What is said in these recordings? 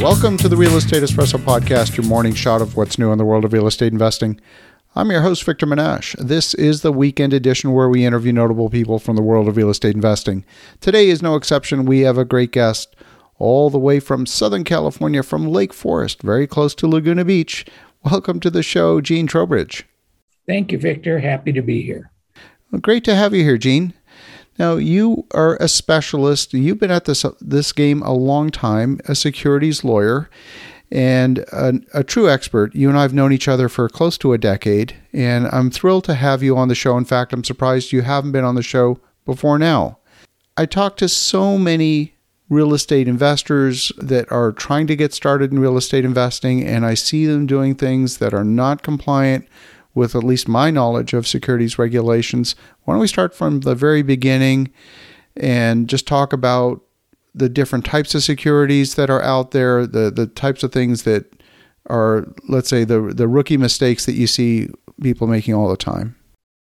Welcome to the Real Estate Espresso Podcast, your morning shot of what's new in the world of real estate investing. I'm your host, Victor Menasce. This is the weekend edition where we interview notable people from the world of real estate investing. Today is no exception. We have a great guest all the way from Southern California, from Lake Forest, very close to Laguna Beach. Welcome to the show, Gene Trowbridge. Thank you, Victor. Happy to be here. Well, great to have you here, Gene. Now, you are a specialist. You've been at this this game a long time, a securities lawyer, and a, a, true expert. You and I have known each other for close to a decade, and I'm thrilled to have you on the show. In fact, I'm surprised you haven't been on the show before now. I talk to so many real estate investors that are trying to get started in real estate investing, and I see them doing things that are not compliant with at least my knowledge of securities regulations. Why don't we start from the very beginning and just talk about the different types of securities that are out there, the the types of things that are, let's say, the the rookie mistakes that you see people making all the time.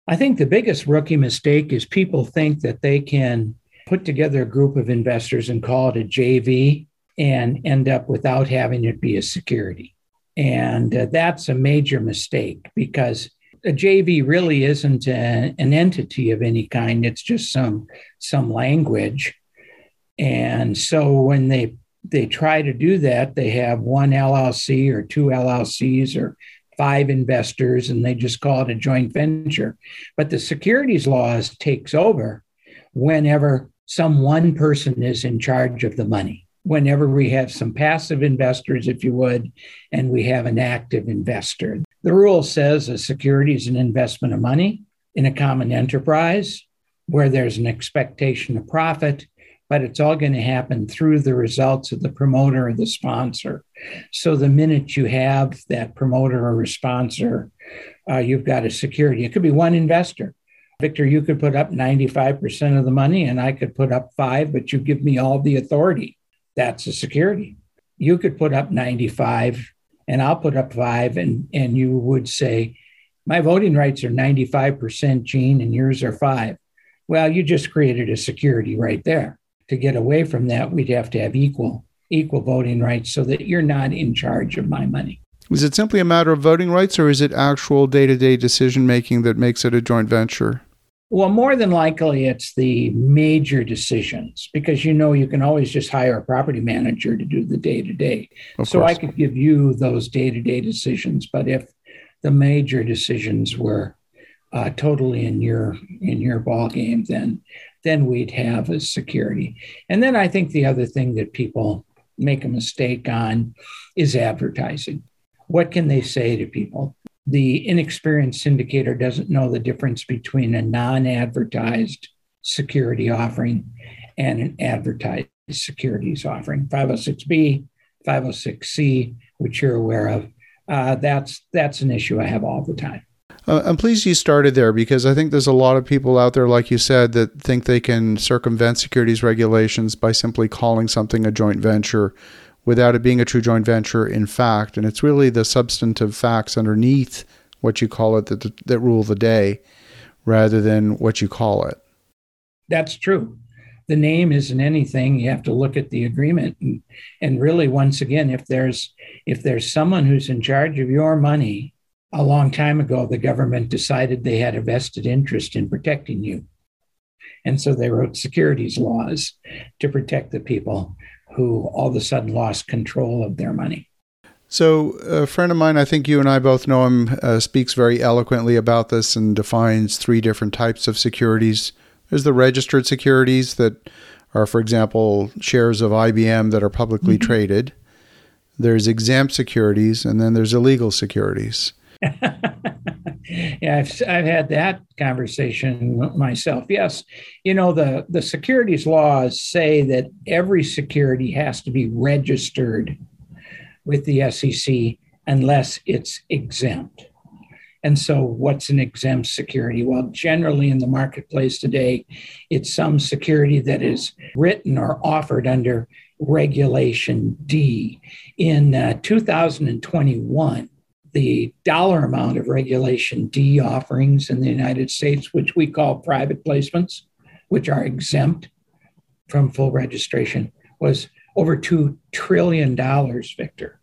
I think the biggest rookie mistake is people think that they can put together a group of investors and call it a JV and end up without having it be a security. And uh, that's a major mistake because a JV really isn't a, an entity of any kind. It's just some some language. And so when they they try to do that, they have one LLC or two LLCs or five investors, and they just call it a joint venture. But the securities laws takes over whenever some one person is in charge of the money whenever we have some passive investors, if you would, and we have an active investor. The rule says a security is an investment of money in a common enterprise where there's an expectation of profit, but it's all going to happen through the results of the promoter or the sponsor. So the minute you have that promoter or sponsor, uh, you've got a security. It could be one investor. Victor, you could put up 95% of the money and I could put up five, but you give me all the authority that's a security. You could put up 95 and I'll put up five, and, and you would say, My voting rights are 95%, Gene, and yours are five. Well, you just created a security right there. To get away from that, we'd have to have equal equal voting rights so that you're not in charge of my money. Is it simply a matter of voting rights or is it actual day to day decision making that makes it a joint venture? Well, more than likely, it's the major decisions because you know you can always just hire a property manager to do the day to day. So course. I could give you those day to day decisions, but if the major decisions were uh, totally in your in your ball game, then then we'd have a security. And then I think the other thing that people make a mistake on is advertising. What can they say to people? The inexperienced syndicator doesn't know the difference between a non advertised security offering and an advertised securities offering. 506B, 506C, which you're aware of, uh, that's, that's an issue I have all the time. Uh, I'm pleased you started there because I think there's a lot of people out there, like you said, that think they can circumvent securities regulations by simply calling something a joint venture without it being a true joint venture in fact. And it's really the substantive facts underneath what you call it that, that rule the day rather than what you call it. That's true. The name isn't anything. You have to look at the agreement. And, and really, once again, if there's if there's someone who's in charge of your money, a long time ago, the government decided they had a vested interest in protecting you. And so they wrote securities laws to protect the people who all of a sudden lost control of their money. So, a friend of mine, I think you and I both know him, uh, speaks very eloquently about this and defines three different types of securities. There's the registered securities that are, for example, shares of IBM that are publicly mm-hmm. traded. There's exempt securities, and then there's illegal securities. yeah, I've, I've had that conversation myself. Yes, you know the the securities laws say that every security has to be registered with the SEC unless it's exempt. And so, what's an exempt security? Well, generally in the marketplace today, it's some security that is written or offered under Regulation D. In uh, 2021, the dollar amount of Regulation D offerings in the United States, which we call private placements, which are exempt from full registration, was over $2 trillion, Victor.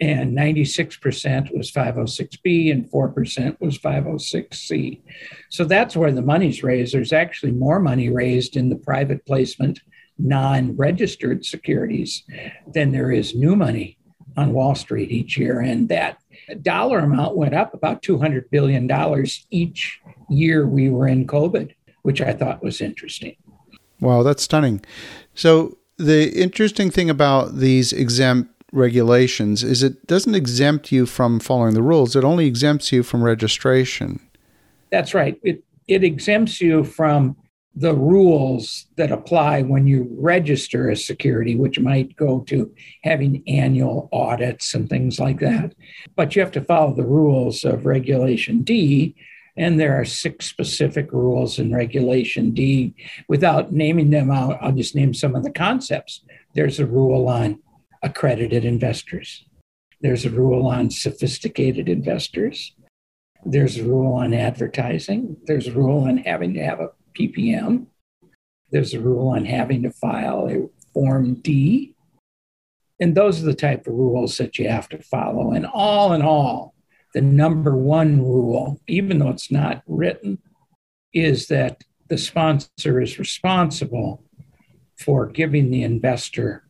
And 96% was 506B and 4% was 506C. So that's where the money's raised. There's actually more money raised in the private placement, non registered securities than there is new money on Wall Street each year. And that dollar amount went up about $200 billion each year we were in COVID, which I thought was interesting. Wow, that's stunning. So, the interesting thing about these exempt regulations is it doesn't exempt you from following the rules, it only exempts you from registration. That's right. It, it exempts you from the rules that apply when you register a security, which might go to having annual audits and things like that. But you have to follow the rules of Regulation D. And there are six specific rules in Regulation D. Without naming them out, I'll just name some of the concepts. There's a rule on accredited investors, there's a rule on sophisticated investors, there's a rule on advertising, there's a rule on having to have a ppm. There's a rule on having to file a Form D. And those are the type of rules that you have to follow. And all in all, the number one rule, even though it's not written, is that the sponsor is responsible for giving the investor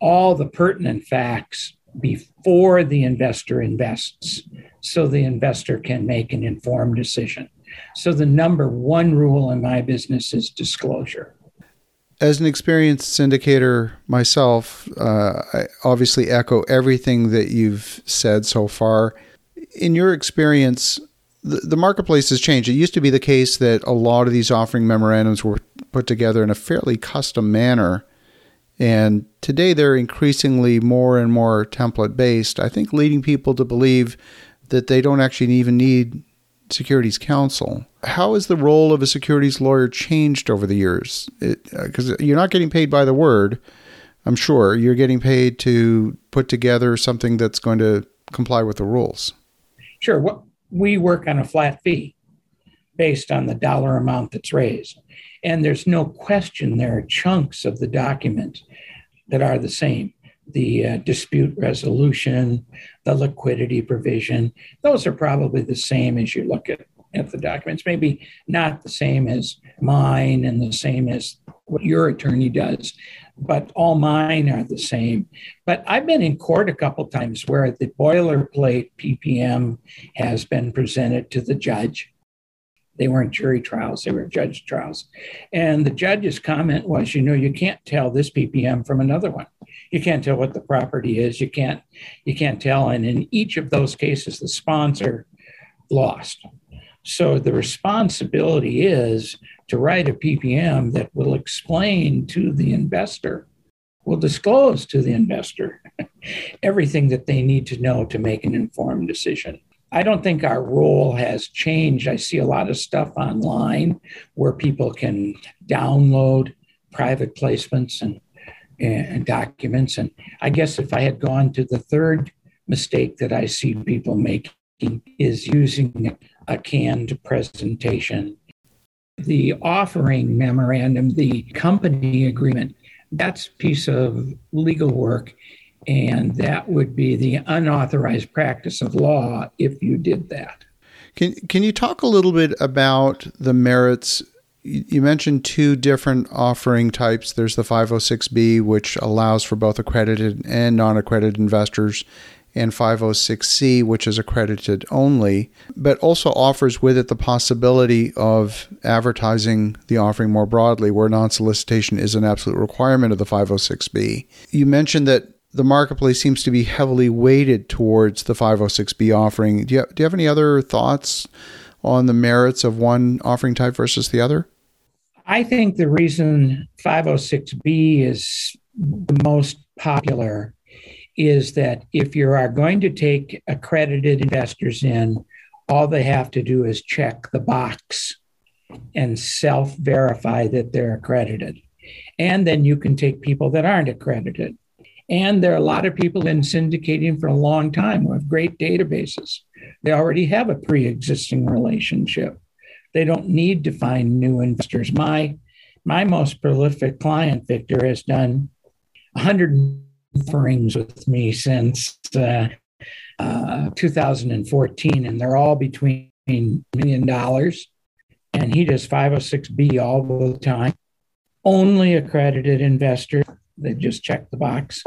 all the pertinent facts before the investor invests so the investor can make an informed decision. So the number one rule in my business is disclosure. As an experienced syndicator myself, uh, I obviously echo everything that you've said so far. In your experience, the, the marketplace has changed. It used to be the case that a lot of these offering memorandums were put together in a fairly custom manner. And today they're increasingly more and more template based, I think leading people to believe that they don't actually even need securities counsel. How has the role of a securities lawyer changed over the years? Because uh, you're not getting paid by the word, I'm sure. You're getting paid to put together something that's going to comply with the rules. Sure. We work on a flat fee based on the dollar amount that's raised. And there's no question there are chunks of the document that are the same the uh, dispute resolution, the liquidity provision. Those are probably the same as you look at, at the documents. Maybe not the same as mine and the same as what your attorney does, but all mine are the same. But I've been in court a couple times where the boilerplate PPM has been presented to the judge. They weren't jury trials, they were judge trials. And the judge's comment was, you know, you can't tell this PPM from another one you can't tell what the property is. You can't you can't tell. And in each of those cases, the sponsor lost. So the responsibility is to write a PPM that will explain to the investor, will disclose to the investor everything that they need to know to make an informed decision. I don't think our role has changed. I see a lot of stuff online where people can download private placements and and documents. And I guess if I had gone to the third mistake that I see people making is using a canned presentation. The offering memorandum, the company agreement, that's piece of legal work. And that would be the unauthorized practice of law if you did that. Can, can you talk a little bit about the merits you mentioned two different offering types. There's the 506B, which allows for both accredited and non accredited investors, and 506C, which is accredited only, but also offers with it the possibility of advertising the offering more broadly, where non solicitation is an absolute requirement of the 506B. You mentioned that the marketplace seems to be heavily weighted towards the 506B offering. Do you, do you have any other thoughts on the merits of one offering type versus the other? I think the reason 506B is the most popular is that if you are going to take accredited investors in, all they have to do is check the box and self verify that they're accredited. And then you can take people that aren't accredited. And there are a lot of people in syndicating for a long time who have great databases. They already have a pre existing relationship. They don't need to find new investors. My my most prolific client, Victor, has done 100 offerings with me since uh, uh, 2014, and they're all between million dollars. And he does 506B all the time. Only accredited investor. They just check the box.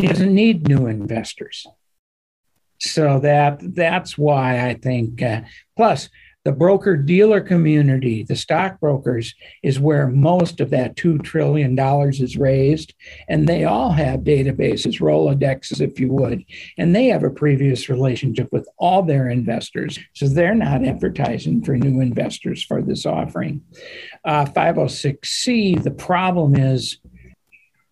He doesn't need new investors. So that that's why I think. Uh, plus, the broker dealer community, the stockbrokers, is where most of that $2 trillion is raised. And they all have databases, Rolodexes, if you would. And they have a previous relationship with all their investors. So they're not advertising for new investors for this offering. Uh, 506C, the problem is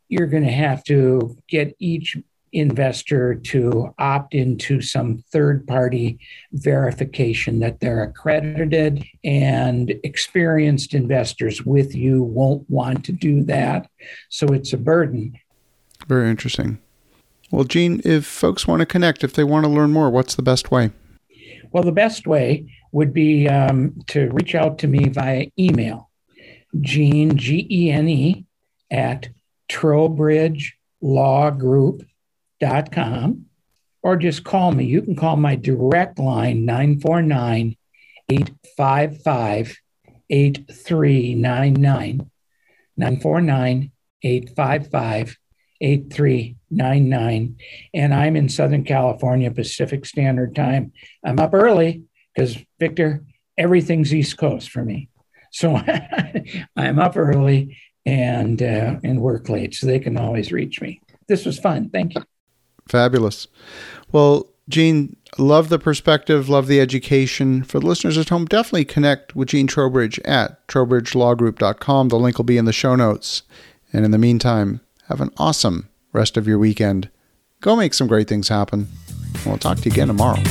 you're going to have to get each investor to opt into some third party verification that they're accredited, and experienced investors with you won't want to do that. So it's a burden. Very interesting. Well, Gene, if folks want to connect, if they want to learn more, what's the best way? Well, the best way would be um, to reach out to me via email, Gene, G E N E, at Trowbridge Law Group com, or just call me. You can call my direct line 949 855 8399. 949 855 8399. And I'm in Southern California, Pacific Standard Time. I'm up early because, Victor, everything's East Coast for me. So I'm up early and uh, and work late, so they can always reach me. This was fun. Thank you. Fabulous. Well, Gene, love the perspective, love the education. For the listeners at home, definitely connect with Gene Trowbridge at trowbridgelawgroup.com. The link will be in the show notes. And in the meantime, have an awesome rest of your weekend. Go make some great things happen. We'll talk to you again tomorrow.